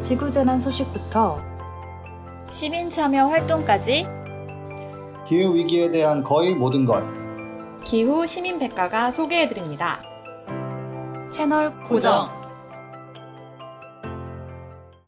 지구재난 소식부터 시민 참여 활동까지 기후 위기에 대한 거의 모든 것. 기후 시민 백과가 소개해드립니다. 채널 고정.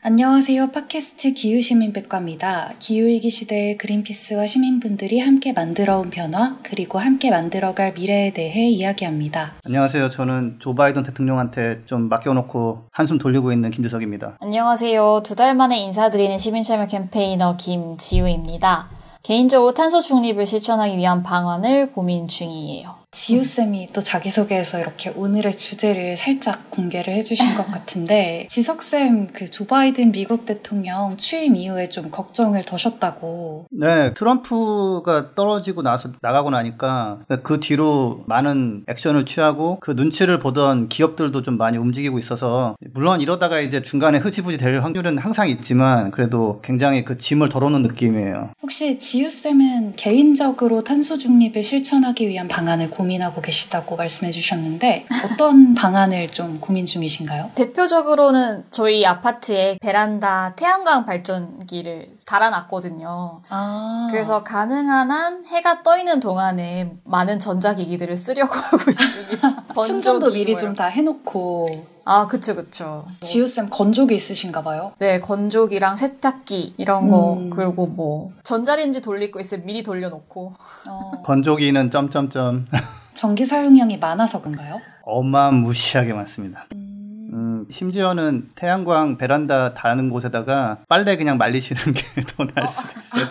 안녕하세요. 팟캐스트 기후시민백과입니다. 기후위기 시대에 그린피스와 시민분들이 함께 만들어온 변화, 그리고 함께 만들어갈 미래에 대해 이야기합니다. 안녕하세요. 저는 조 바이든 대통령한테 좀 맡겨놓고 한숨 돌리고 있는 김주석입니다. 안녕하세요. 두 달 만에 인사드리는 시민참여 캠페이너 김지우입니다. 개인적으로 탄소 중립을 실천하기 위한 방안을 고민 중이에요. 지우쌤이 또 자기소개에서 이렇게 오늘의 주제를 살짝 공개를 해주신 것 같은데, 지석쌤 그 조 바이든 미국 대통령 취임 이후에 좀 걱정을 더셨다고. 네, 트럼프가 떨어지고 나서 나가고 나니까 그 뒤로 많은 액션을 취하고 그 눈치를 보던 기업들도 좀 많이 움직이고 있어서 물론 이러다가 이제 중간에 흐지부지 될 확률은 항상 있지만 그래도 굉장히 그 짐을 덜어놓는 느낌이에요. 혹시 지우쌤은 개인적으로 탄소 중립을 실천하기 위한 방안을 고 민하고 계시다고 말씀해 주셨는데, 어떤 방안을 좀 고민 중이신가요? 대표적으로는 저희 아파트에 베란다 태양광 발전기를 달아놨거든요. 아. 그래서 가능한 한 해가 떠 있는 동안에 많은 전자기기들을 쓰려고 하고 있습니다. 충전도 미리 뭐좀다 해놓고. 아, 그쵸, 그쵸. 지우쌤 건조기 있으신가 봐요? 네, 건조기랑 세탁기 이런 거 음. 그리고 뭐 전자레인지 돌릴 거 있으면 미리 돌려놓고 어, 건조기는 점점점 전기 사용량이 많아서 그런가요? 어마무시하게 많습니다. 음, 심지어는 태양광 베란다 다는 곳에다가 빨래 그냥 말리시는 게 더 나을 수도 있어요.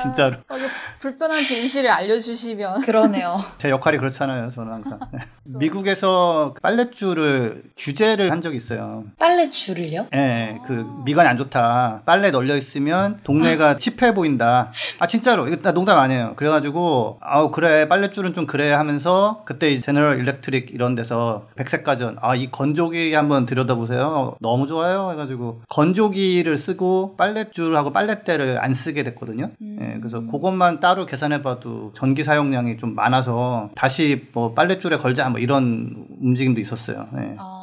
진짜로. 어, 불편한 진실을 알려주시면 그러네요. 제 역할이 그렇잖아요, 저는 항상. 미국에서 빨랫줄을 규제를 한 적이 있어요. 빨래 줄을요? 예, 그 미관이 안 좋다. 빨래 널려 있으면 동네가 칩해 보인다. 아 진짜로 이거 나 농담 아니에요. 그래가지고 아우 그래 빨랫줄은 좀 그래 하면서 그때 이 제너럴 일렉트릭 이런 데서 백색가전 아 이 건조기 한번 들여다보세요. 너무 좋아요. 해가지고 건조기를 쓰고 빨랫줄하고 빨랫대를 안 쓰게 됐거든요. 예, 그래서 그것만 따로 계산해봐도 전기 사용량이 좀 많아서 다시 뭐 빨랫줄에 걸자 뭐 이런 움직임도 있었어요. 예. 아,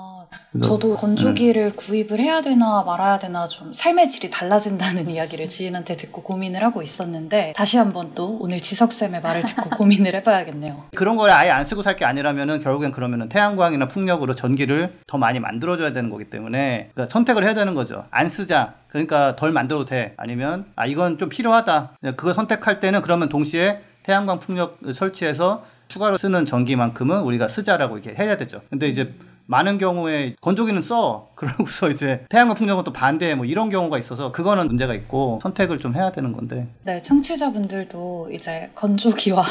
저도 건조기를 구입을 해야 되나 말아야 되나 좀 삶의 질이 달라진다는 이야기를 지인한테 듣고 고민을 하고 있었는데 다시 한번 또 오늘 지석쌤의 말을 듣고 고민을 해봐야겠네요. 그런 걸 아예 안 쓰고 살 게 아니라면은 결국엔 그러면은 태양광이나 풍력으로 전기를 더 많이 만들어줘야 되는 거기 때문에 그러니까 선택을 해야 되는 거죠. 안 쓰자. 그러니까 덜 만들어도 돼. 아니면 아 이건 좀 필요하다. 그거 선택할 때는 그러면 동시에 태양광 풍력 설치해서 추가로 쓰는 전기만큼은 우리가 쓰자라고 이렇게 해야 되죠. 근데 이제 많은 경우에 건조기는 써. 그러고서 이제 태양광 풍력은 또 반대해. 뭐 이런 경우가 있어서 그거는 문제가 있고 선택을 좀 해야 되는 건데. 네, 청취자분들도 이제 건조기와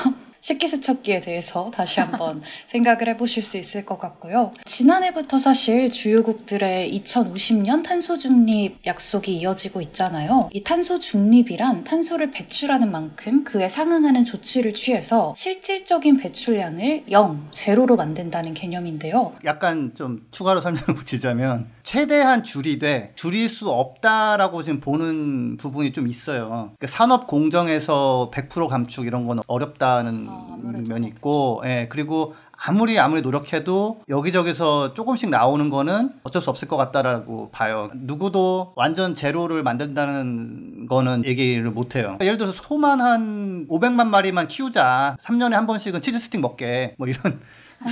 식기세척기에 대해서 다시 한번 생각을 해보실 수 있을 것 같고요. 지난해부터 사실 주요국들의 2050년 탄소 중립 약속이 이어지고 있잖아요. 이 탄소 중립이란 탄소를 배출하는 만큼 그에 상응하는 조치를 취해서 실질적인 배출량을 0, 제로로 만든다는 개념인데요. 약간 좀 추가로 설명을 붙이자면 최대한 줄이되 줄일 수 없다라고 지금 보는 부분이 좀 있어요. 그 산업 공정에서 100% 감축 이런 건 어렵다는 아, 면이 있고, 예 그리고 아무리 아무리 노력해도 여기저기서 조금씩 나오는 거는 어쩔 수 없을 것 같다라고 봐요. 누구도 완전 제로를 만든다는 거는 얘기를 못 해요. 예를 들어서 소만 한 500만 마리만 키우자. 3년에 한 번씩은 치즈 스틱 먹게. 뭐 이런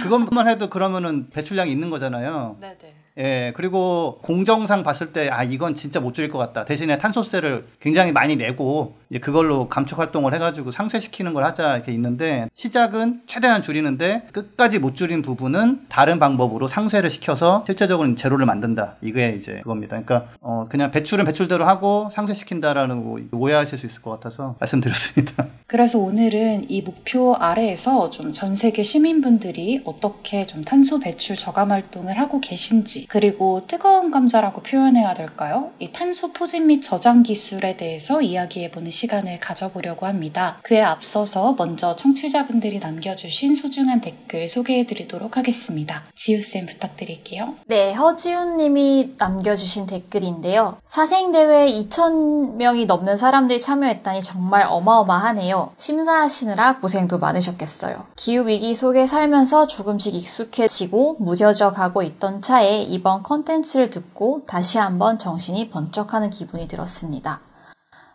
그것만 해도 그러면은 배출량이 있는 거잖아요. 네네. 예, 그리고 공정상 봤을 때, 아, 이건 진짜 못 줄일 것 같다. 대신에 탄소세를 굉장히 많이 내고, 이제 그걸로 감축 활동을 해가지고 상쇄시키는 걸 하자, 이렇게 있는데, 시작은 최대한 줄이는데, 끝까지 못 줄인 부분은 다른 방법으로 상쇄를 시켜서 실제적으로는 제로를 만든다. 이게 이제 그겁니다. 그러니까, 어, 그냥 배출은 배출대로 하고 상쇄시킨다라는 거 오해하실 수 있을 것 같아서 말씀드렸습니다. 그래서 오늘은 이 목표 아래에서 좀 전 세계 시민분들이 어떻게 좀 탄소 배출 저감 활동을 하고 계신지, 그리고 뜨거운 감자라고 표현해야 될까요? 이 탄소 포집 및 저장 기술에 대해서 이야기해보는 시간을 가져보려고 합니다. 그에 앞서서 먼저 청취자분들이 남겨주신 소중한 댓글 소개해드리도록 하겠습니다. 지우쌤 부탁드릴게요. 네, 허지훈님이 남겨주신 댓글인데요. 사생대회에 2,000명이 넘는 사람들이 참여했다니 정말 어마어마하네요. 심사하시느라 고생도 많으셨겠어요. 기후위기 속에 살면서 조금씩 익숙해지고 무뎌져 가고 있던 차에 이번 컨텐츠를 듣고 다시 한번 정신이 번쩍하는 기분이 들었습니다.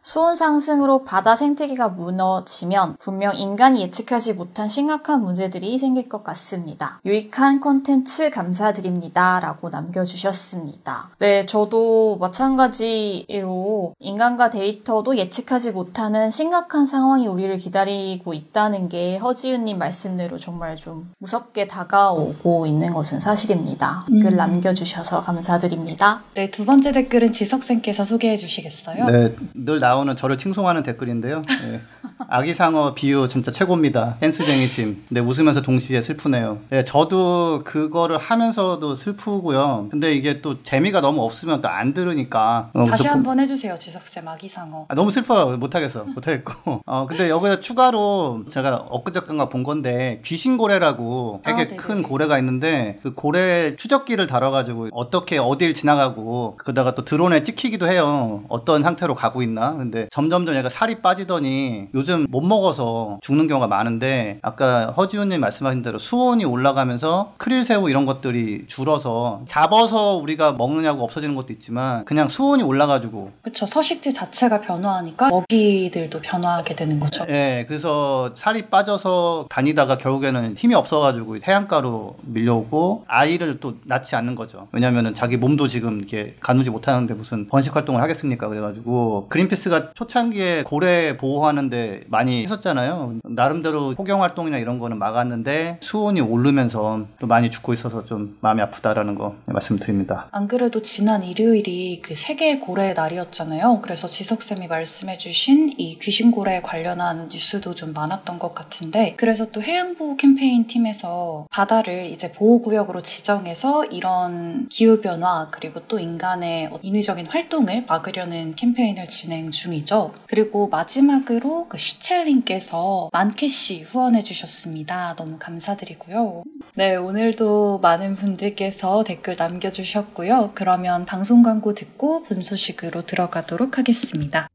수온 상승으로 바다 생태계가 무너지면 분명 인간이 예측하지 못한 심각한 문제들이 생길 것 같습니다. 유익한 콘텐츠 감사드립니다. 라고 남겨주셨습니다. 네, 저도 마찬가지로 인간과 데이터도 예측하지 못하는 심각한 상황이 우리를 기다리고 있다는 게 허지윤님 말씀대로 정말 좀 무섭게 다가오고 있는 것은 사실입니다. 글 남겨주셔서 감사드립니다. 네, 두 번째 댓글은 지석쌤께서 소개해 주시겠어요? 네, 늘 나 오는 저를 칭송하는 댓글인데요. 네. 아기상어 비유 진짜 최고입니다. 댄스쟁이심. 근데 웃으면서 동시에 슬프네요. 네, 저도 그거를 하면서도 슬프고요. 근데 이게 또 재미가 너무 없으면 또 안 들으니까. 어, 다시 저- 한번 해주세요, 지석쌤 아기상어. 아, 너무 슬퍼요. 못하겠어. 못하겠고. 어, 근데 여기다 추가로 제가 엊그저께인가 본 건데 귀신고래라고 되게 아, 네네네. 큰 고래가 있는데 그 고래 추적기를 달아가지고 어떻게 어딜 지나가고 그러다가 또 드론에 찍히기도 해요. 어떤 상태로 가고 있나. 근데 점점점 얘가 살이 빠지더니 요즘 못 먹어서 죽는 경우가 많은데 아까 허지훈님 말씀하신 대로 수온이 올라가면서 크릴새우 이런 것들이 줄어서 잡아서 우리가 먹느냐고 없어지는 것도 있지만 그냥 수온이 올라가지고 그쵸, 서식지 자체가 변화하니까 먹이들도 변화하게 되는 거죠. 예, 그래서 살이 빠져서 다니다가 결국에는 힘이 없어가지고 해안가로 밀려오고 아이를 또 낳지 않는 거죠. 왜냐면은 자기 몸도 지금 이렇게 가누지 못하는데 무슨 번식 활동을 하겠습니까? 그래가지고 그린피스가 초창기에 고래 보호하는데 많이 했었잖아요. 나름대로 포경 활동이나 이런 거는 막았는데 수온이 오르면서 또 많이 죽고 있어서 좀 마음이 아프다라는 거 말씀드립니다. 안 그래도 지난 일요일이 그 세계 고래 날이었잖아요. 그래서 지석쌤이 말씀해주신 이 귀신고래에 관련한 뉴스도 좀 많았던 것 같은데, 그래서 또 해양보호 캠페인 팀에서 바다를 이제 보호구역으로 지정해서 이런 기후변화, 그리고 또 인간의 인위적인 활동을 막으려는 캠페인을 진행 중이죠. 그리고 마지막으로 그 슈첼님께서 만캐시 후원해주셨습니다. 너무 감사드리고요. 네, 오늘도 많은 분들께서 댓글 남겨주셨고요. 그러면 방송 광고 듣고 본 소식으로 들어가도록 하겠습니다.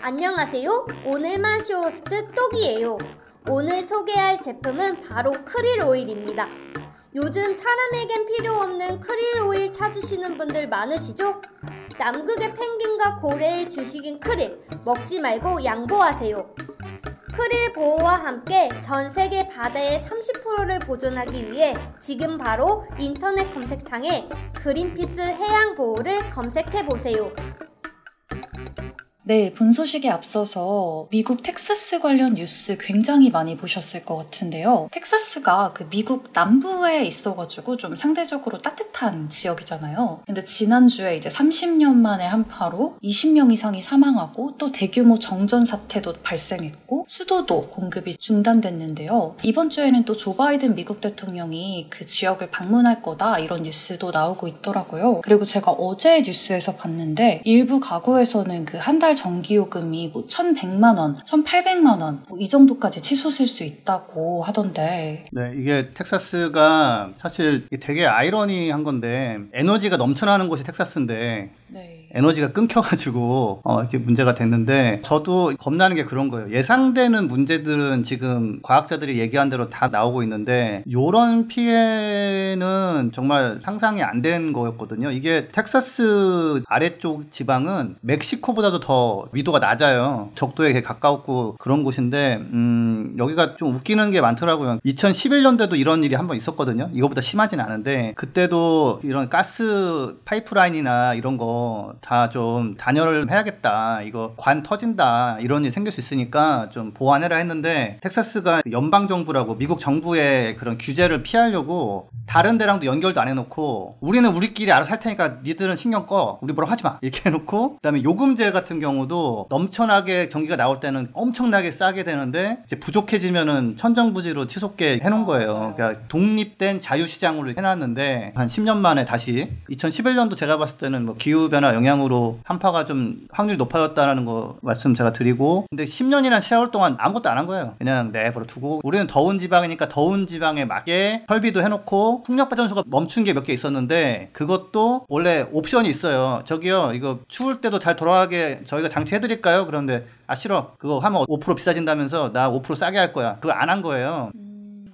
안녕하세요. 오늘 마쇼호스트 똑이에요. 오늘 소개할 제품은 바로 크릴 오일입니다. 요즘 사람에겐 필요 없는 크릴 오일 찾으시는 분들 많으시죠? 남극의 펭귄과 고래의 주식인 크릴, 먹지 말고 양보하세요. 크릴 보호와 함께 전 세계 바다의 30%를 보존하기 위해 지금 바로 인터넷 검색창에 그린피스 해양 보호를 검색해 보세요. 네, 본 소식에 앞서서 미국 텍사스 관련 뉴스 굉장히 많이 보셨을 것 같은데요. 텍사스가 그 미국 남부에 있어가지고 좀 상대적으로 따뜻한 지역이잖아요. 근데 지난주에 이제 30년 만에 한파로 20명 이상이 사망하고 또 대규모 정전 사태도 발생했고 수도도 공급이 중단됐는데요. 이번 주에는 또 조 바이든 미국 대통령이 그 지역을 방문할 거다 이런 뉴스도 나오고 있더라고요. 그리고 제가 어제 뉴스에서 봤는데 일부 가구에서는 그한달 전기요금이 뭐 1,100만 원, 1,800만 원, 뭐 이 정도까지 치솟을 수 있다고 하던데. 네, 이게 텍사스가 사실 되게 아이러니한 건데 에너지가 넘쳐나는 곳이 텍사스인데 네. 에너지가 끊겨가지고 어, 이렇게 문제가 됐는데 저도 겁나는 게 그런 거예요. 예상되는 문제들은 지금 과학자들이 얘기한 대로 다 나오고 있는데 요런 피해는 정말 상상이 안 된 거였거든요. 이게 텍사스 아래쪽 지방은 멕시코보다도 더 위도가 낮아요. 적도에 가까웠고 그런 곳인데 음, 여기가 좀 웃기는 게 많더라고요. 2011년도에도 이런 일이 한 번 있었거든요. 이거보다 심하진 않은데 그때도 이런 가스 파이프라인이나 이런 거다 좀 단열을 해야겠다. 이거 관 터진다. 이런 일이 생길 수 있으니까 좀 보완해라 했는데 텍사스가 연방 정부라고 미국 정부의 그런 규제를 피하려고 다른 데랑도 연결도 안 해놓고 우리는 우리끼리 알아서 할 테니까 니들은 신경 꺼. 우리 뭐라고 하지 마. 이렇게 해놓고 그다음에 요금제 같은 경우도 넘쳐나게 전기가 나올 때는 엄청나게 싸게 되는데 이제 부족해지면은 천정부지로 치솟게 해놓은 아, 거예요. 그러니까 독립된 자유시장으로 해놨는데 한 10년 만에 다시 2011년도 제가 봤을 때는 뭐 기후 변화 영향 으로 한파가 좀 확률이 높아졌다라는 거 말씀 제가 드리고 근데 10년이란 세월 동안 아무것도 안 한 거예요. 그냥 내버려 두고 우리는 더운 지방이니까 더운 지방에 맞게 설비도 해놓고 풍력 발전소가 멈춘 게 몇 개 있었는데 그것도 원래 옵션이 있어요. 저기요 이거 추울 때도 잘 돌아가게 저희가 장치해드릴까요? 그런데 아 싫어 그거 하면 5% 비싸진다면서 나 5% 싸게 할 거야. 그거 안 한 거예요.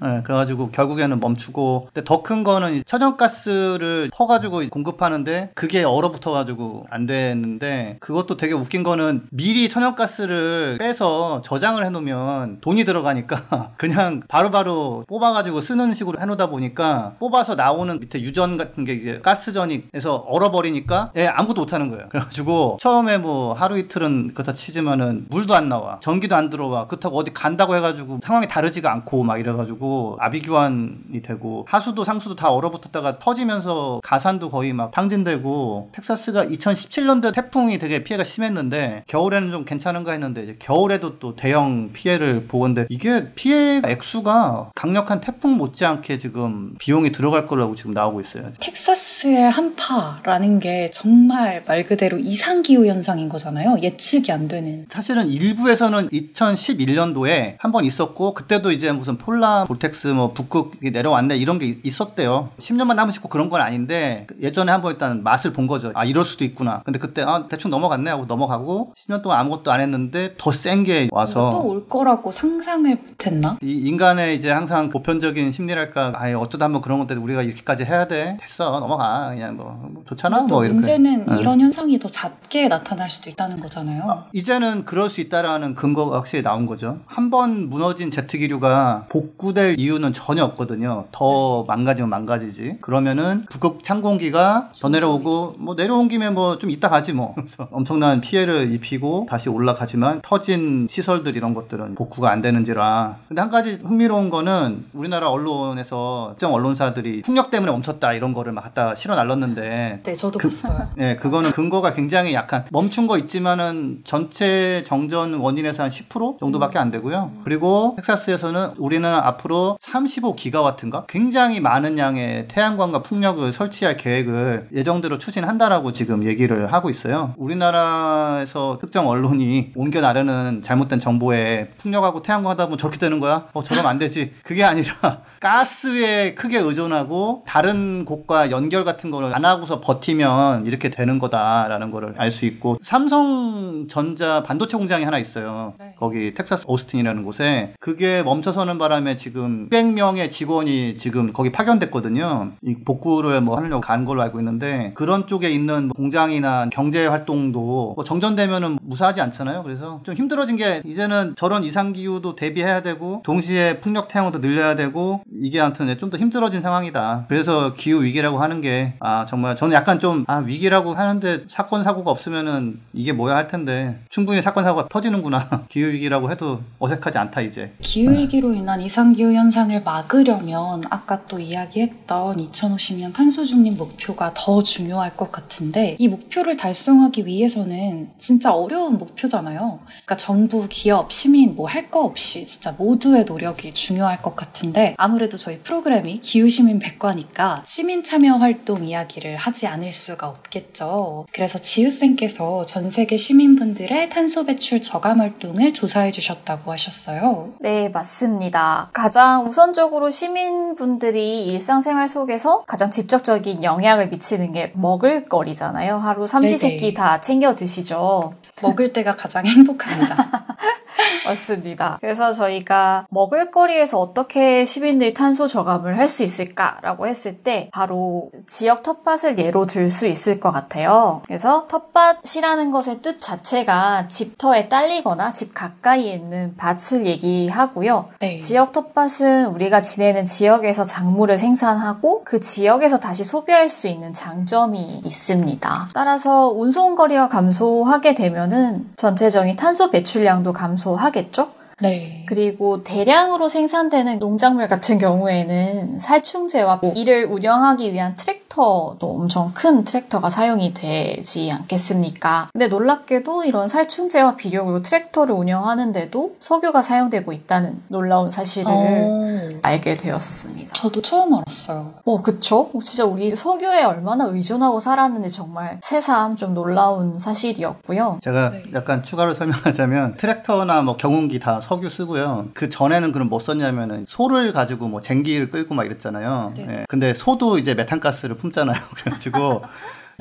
예, 그래가지고 결국에는 멈추고 근데 더 큰 거는 이 천연가스를 퍼가지고 공급하는데 그게 얼어붙어가지고 안 되는데 그것도 되게 웃긴 거는 미리 천연가스를 빼서 저장을 해놓으면 돈이 들어가니까 그냥 바로 바로 뽑아가지고 쓰는 식으로 해놓다 보니까 뽑아서 나오는 밑에 유전 같은 게 이제 가스전이에서 얼어버리니까 예, 아무것도 못하는 거예요. 그래가지고 처음에 뭐 하루 이틀은 그렇다 치지만은 물도 안 나와 전기도 안 들어와 그렇다고 어디 간다고 해가지고 상황이 다르지가 않고 막 이래가지고 아비규환이 되고 하수도 상수도 다 얼어붙었다가 터지면서 가산도 거의 막 탕진되고 텍사스가 2017년도 태풍이 되게 피해가 심했는데 겨울에는 좀 괜찮은가 했는데 이제 겨울에도 또 대형 피해를 보건데 이게 피해 액수가 강력한 태풍 못지않게 지금 비용이 들어갈 거라고 지금 나오고 있어요. 텍사스의 한파라는 게 정말 말 그대로 이상기후 현상인 거잖아요. 예측이 안 되는. 사실은 일부에서는 2011년도에 한 번 있었고 그때도 이제 무슨 폴라 볼텍스 뭐 북극이 내려왔네 이런 게 있었대요. 10년만 남으시 고 그런 건 아닌데 예전에 한번 일단 맛을 본 거죠. 아 이럴 수도 있구나. 근데 그때 아 대충 넘어갔네 하고 넘어가고 10년 동안 아무것도 안 했는데 더 센 게 와서 또 올 거라고 상상을 못했나? 이 인간의 이제 항상 보편적인 심리랄까 아예 어쩌다 한번 그런 건데 우리가 이렇게까지 해야 돼 됐어 넘어가 그냥 뭐, 뭐 좋잖아 또뭐 이렇게 문제는 응. 이런 현상이 더 잦게 나타날 수도 있다는 거잖아요. 이제는 그럴 수 있다라는 근거가 확실히 나온 거죠. 한 번 무너진 제트 기류가 복구 될 이유는 전혀 없거든요. 더 망가지면 망가지지. 그러면은 북극 찬 공기가 더 내려오고 뭐 내려온 김에 뭐 좀 이따 가지 뭐. 그래서 엄청난 피해를 입히고 다시 올라가지만 터진 시설들 이런 것들은 복구가 안 되는지라. 근데 한 가지 흥미로운 거는 우리나라 언론에서 특정 언론사들이 풍력 때문에 멈췄다 이런 거를 막 갖다 실어 날렸는데 네, 저도 그- 봤어요. 네, 그거는 근거가 굉장히 약한 멈춘 거 있지만은 전체 정전 원인에서 한 10% 정도밖에 안 되고요. 그리고 텍사스에서는 우리는 앞으로 35기가와트인가 굉장히 많은 양의 태양광과 풍력을 설치할 계획을 예정대로 추진한다라고 지금 얘기를 하고 있어요. 우리나라에서 특정 언론이 옮겨 나르는 잘못된 정보에 풍력하고 태양광 하다 보면 저렇게 되는 거야? 어, 저러면 안 되지. 그게 아니라 가스에 크게 의존하고 다른 곳과 연결 같은 거를 안 하고서 버티면 이렇게 되는 거다라는 거를 알 수 있고 삼성전자 반도체 공장이 하나 있어요. 네. 거기 텍사스 오스틴이라는 곳에 그게 멈춰서는 바람에 지금 100명의 직원이 지금 거기 파견됐거든요. 이 복구를 뭐 하려고 간 걸로 알고 있는데 그런 쪽에 있는 공장이나 경제 활동도 뭐 정전되면은 무사하지 않잖아요. 그래서 좀 힘들어진 게 이제는 저런 이상 기후도 대비해야 되고 동시에 풍력 태양도 늘려야 되고 이게 아무튼 좀 더 힘들어진 상황이다. 그래서 기후 위기라고 하는 게 아 정말 저는 약간 좀 아 위기라고 하는데 사건 사고가 없으면은 이게 뭐야 할 텐데 충분히 사건 사고가 터지는구나. 기후 위기라고 해도 어색하지 않다 이제. 기후위기로 인한 이상기후 현상을 막으려면 아까 또 이야기했던 2050년 탄소 중립 목표가 더 중요할 것 같은데 이 목표를 달성하기 위해서는 진짜 어려운 목표잖아요. 그러니까 정부, 기업, 시민 뭐 할 거 없이 진짜 모두의 노력이 중요할 것 같은데 아무래도 저희 프로그램이 기후시민 백과니까 시민 참여 활동 이야기를 하지 않을 수가 없겠죠. 그래서 지우쌤께서 전 세계 시민분들의 탄소 배출 저감 활동을 조사해 주셨다고 하셨어요. 네, 맞습니다. 가장 우선적으로 시민분들이 일상생활 속에서 가장 직접적인 영향을 미치는 게 먹을거리잖아요. 하루 삼시세끼. 다 챙겨 드시죠. 먹을 때가 가장 행복합니다. 맞습니다. 그래서 저희가 먹을거리에서 어떻게 시민들이 탄소 저감을 할 수 있을까라고 했을 때 바로 지역 텃밭을 예로 들 수 있을 것 같아요. 그래서 텃밭이라는 것의 뜻 자체가 집터에 딸리거나 집 가까이에 있는 밭을 얘기하고요. 네. 지역 텃밭은 우리가 지내는 지역에서 작물을 생산하고 그 지역에서 다시 소비할 수 있는 장점이 있습니다. 따라서 운송거리가 감소하게 되면은 전체적인 탄소 배출량도 감소 하겠죠? 네. 그리고 대량으로 생산되는 농작물 같은 경우에는 살충제와 뭐 이를 운영하기 위한 트랙터도 엄청 큰 트랙터가 사용이 되지 않겠습니까? 근데 놀랍게도 이런 살충제와 비료로 트랙터를 운영하는데도 석유가 사용되고 있다는 놀라운 사실을 어, 알게 되었습니다. 저도 처음 알았어요. 어, 그쵸? 진짜 우리 석유에 얼마나 의존하고 살았는지 정말 새삼 좀 놀라운 사실이었고요. 제가 네. 약간 추가로 설명하자면 트랙터나 뭐 경운기 다 석유 쓰고요. 그 전에는 그럼 뭐 썼냐면은 소를 가지고 뭐 쟁기를 끌고 막 이랬잖아요. 네. 예. 근데 소도 이제 메탄가스를 뿜잖아요. 그래가지고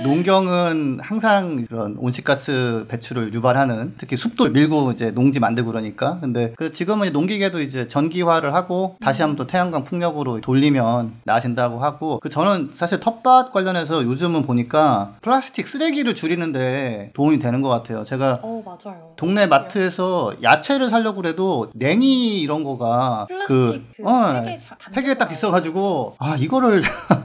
농경은 항상 그런 온실가스 배출을 유발하는 특히 숲도 밀고 이제 농지 만들고 그러니까 근데 그 지금은 농기계도 이제 전기화를 하고 다시 한번 또 태양광 풍력으로 돌리면 나아진다고 하고 그 저는 사실 텃밭 관련해서 요즘은 보니까 플라스틱 쓰레기를 줄이는데 도움이 되는 것 같아요. 제가 어 맞아요. 동네 마트에서 야채를 사려고 그래도 냉이 이런 거가 플라스틱 그, 어, 팩에 딱. 있어가지고 아 이거를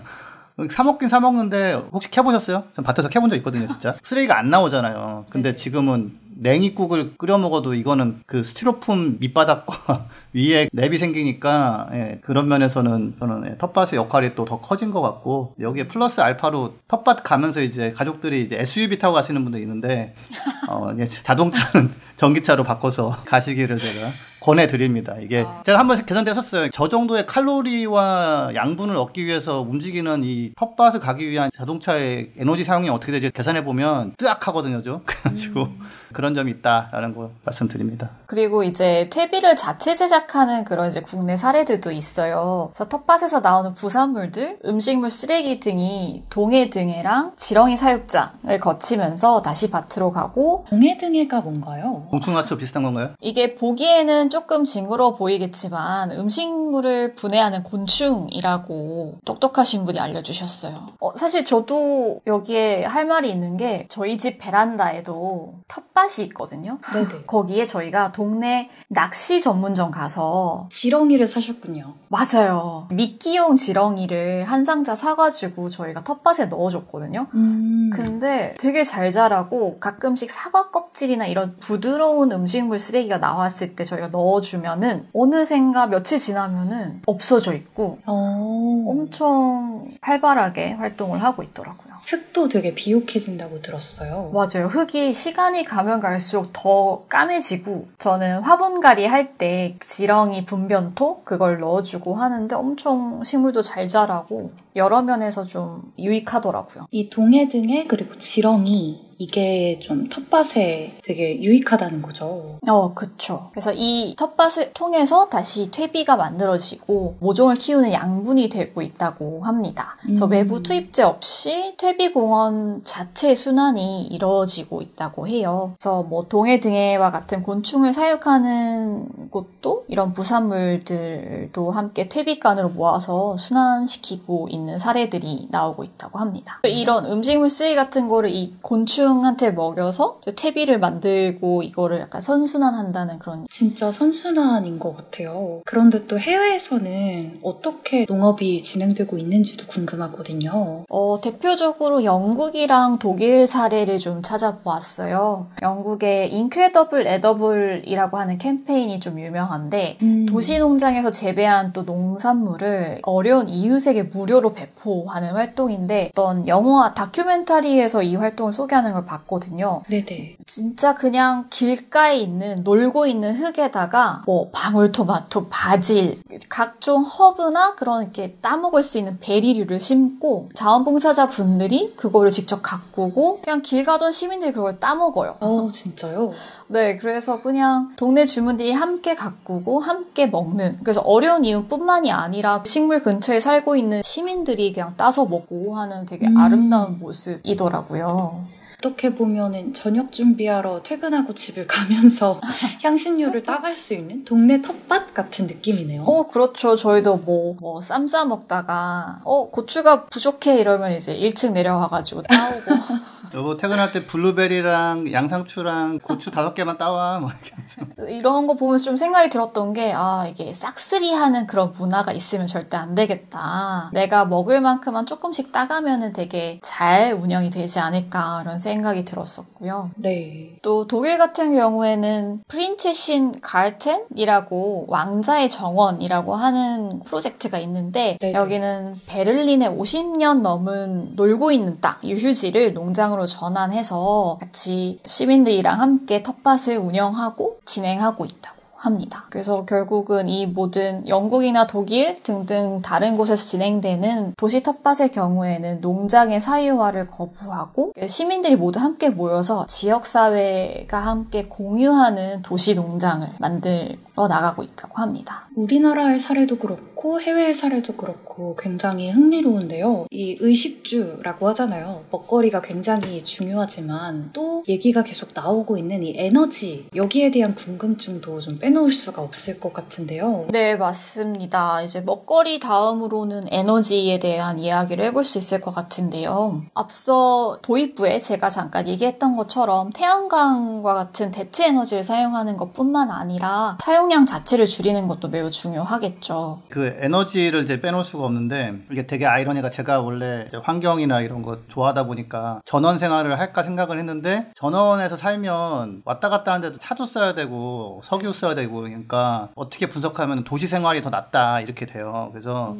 사 먹긴 사 먹는데 혹시 캐보셨어요? 전 밭에서 캐본 적 있거든요, 진짜. 쓰레기가 안 나오잖아요. 근데 네네. 지금은 냉이국을 끓여 먹어도 이거는 그 스티로폼 밑바닥과 위에 랩이 생기니까 예, 그런 면에서는 저는 예, 텃밭의 역할이 또 더 커진 것 같고 여기에 플러스 알파로 텃밭 가면서 이제 가족들이 이제 SUV 타고 가시는 분도 있는데 어, 예, 자동차는 전기차로 바꿔서 가시기를 제가 권해드립니다. 이게 제가 한번 계산대 썼어요. 저 정도의 칼로리와 양분을 얻기 위해서 움직이는 이 텃밭을 가기 위한 자동차의 에너지 사용이 어떻게 되지 계산해 보면 뜨악하거든요, 좀. 그래가지고 그런 점이 있다라는 거 말씀드립니다. 그리고 이제 퇴비를 자체 제작하는 그런 이제 국내 사례들도 있어요. 그래서 텃밭에서 나오는 부산물들, 음식물 쓰레기 등이 동해 등해랑 지렁이 사육장을 거치면서 다시 밭으로 가고 동해 등해가 뭔가요? 공충하초 비슷한 건가요? 이게 보기에는 조금 징그러워 보이겠지만 음식물을 분해하는 곤충이라고 똑똑하신 분이 알려주셨어요. 어, 사실 저도 여기에 할 말이 있는 게 저희 집 베란다에도 텃밭 이 있거든요. 네네. 거기에 저희가 동네 낚시 전문점 가서 지렁이를 사셨군요. 맞아요. 미끼용 지렁이를 한 상자 사가지고 저희가 텃밭에 넣어줬거든요. 음. 근데 되게 잘 자라고 가끔씩 사과 껍질이나 이런 부드러운 음식물 쓰레기가 나왔을 때 저희가 넣어주면은 어느샌가 며칠 지나면은 없어져 있고 어. 엄청 활발하게 활동을 하고 있더라고요. 흙도 되게 비옥해진다고 들었어요. 맞아요. 흙이 시간이 가면 갈수록 더 까매지고 저는 화분갈이 할 때 지렁이 분변토 그걸 넣어주고 하는데 엄청 식물도 잘 자라고 여러 면에서 좀 유익하더라고요. 이 동해등해 그리고 지렁이 이게 좀 텃밭에 되게 유익하다는 거죠. 어, 그쵸. 그래서 이 텃밭을 통해서 다시 퇴비가 만들어지고 모종을 키우는 양분이 되고 있다고 합니다. 그래서 음. 외부 투입제 없이 퇴비공원 자체 순환이 이루어지고 있다고 해요. 그래서 뭐 동해 등해와 같은 곤충을 사육하는 곳도 이런 부산물들도 함께 퇴비간으로 모아서 순환시키고 있는 사례들이 나오고 있다고 합니다. 이런 음식물 쓰레기 같은 거를 이 곤충 한테 먹여서 퇴비를 만들고 이거를 약간 선순환한다는 그런 진짜 선순환인 것 같아요. 그런데 또 해외에서는 어떻게 농업이 진행되고 있는지도 궁금하거든요. 어, 대표적으로 영국이랑 독일 사례를 좀 찾아보았어요. 영국의 인크레더블 에더블이라고 하는 캠페인이 좀 유명한데 음. 도시 농장에서 재배한 또 농산물을 어려운 이웃에게 무료로 배포하는 활동인데 어떤 영화 다큐멘터리에서 이 활동을 소개하는 걸 봤거든요. 네네. 진짜 그냥 길가에 있는 놀고 있는 흙에다가 뭐 방울토마토, 바질, 각종 허브나 그런 이렇게 따먹을 수 있는 베리류를 심고 자원봉사자 분들이 그거를 직접 가꾸고 그냥 길 가던 시민들이 그걸 따먹어요. 어, 진짜요? 네, 그래서 그냥 동네 주민들이 함께 가꾸고 함께 먹는 그래서 어려운 이웃뿐만이 아니라 식물 근처에 살고 있는 시민들이 그냥 따서 먹고 하는 되게 음. 아름다운 모습이더라고요. 어떻게 보면은 저녁 준비하러 퇴근하고 집을 가면서 향신료를 따갈 수 있는 동네 텃밭 같은 느낌이네요. 어, 그렇죠. 저희도 뭐, 뭐, 쌈 싸 먹다가, 어, 고추가 부족해 이러면 이제 1층 내려와가지고 따오고. 여보 퇴근할 때 블루베리랑 양상추랑 고추 다섯 개만 따와. 뭐 이렇게. 이런 거 보면서 좀 생각이 들었던 게, 아, 이게 싹쓸이 하는 그런 문화가 있으면 절대 안 되겠다. 내가 먹을 만큼만 조금씩 따가면은 되게 잘 운영이 되지 않을까, 이런 생각이 들었었고요. 네. 또 독일 같은 경우에는 프린체신 갈텐이라고 왕자의 정원이라고 하는 프로젝트가 있는데 네네. 여기는 베를린에 50년 넘은 놀고 있는 땅 유휴지를 농장으로 전환해서 같이 시민들이랑 함께 텃밭을 운영하고 진행하고 있다고. 합니다. 그래서 결국은 이 모든 영국이나 독일 등등 다른 곳에서 진행되는 도시 텃밭의 경우에는 농장의 사유화를 거부하고 시민들이 모두 함께 모여서 지역사회가 함께 공유하는 도시 농장을 만들어 나가고 있다고 합니다. 우리나라의 사례도 그렇고 해외의 사례도 그렇고 굉장히 흥미로운데요. 이 의식주라고 하잖아요. 먹거리가 굉장히 중요하지만 또 얘기가 계속 나오고 있는 이 에너지 여기에 대한 궁금증도 좀 빼놓을 수가 없을 것 같은데요. 네, 맞습니다. 이제 먹거리 다음으로는 에너지에 대한 이야기를 해볼 수 있을 것 같은데요. 앞서 도입부에 제가 잠깐 얘기했던 것처럼 태양광과 같은 대체 에너지를 사용하는 것 뿐만 아니라 사용 량 자체를 줄이는 것도 매우 중요하겠죠. 그 에너지를 이제 빼놓을 수가 없는데 이게 되게 아이러니가 제가 원래 환경이나 이런 거 좋아하다 보니까 전원 생활을 할까 생각을 했는데 전원에서 살면 왔다 갔다 하는데도 차도 써야 되고 석유 써야 되고 그러니까 어떻게 분석하면 도시 생활이 더 낫다 이렇게 돼요. 그래서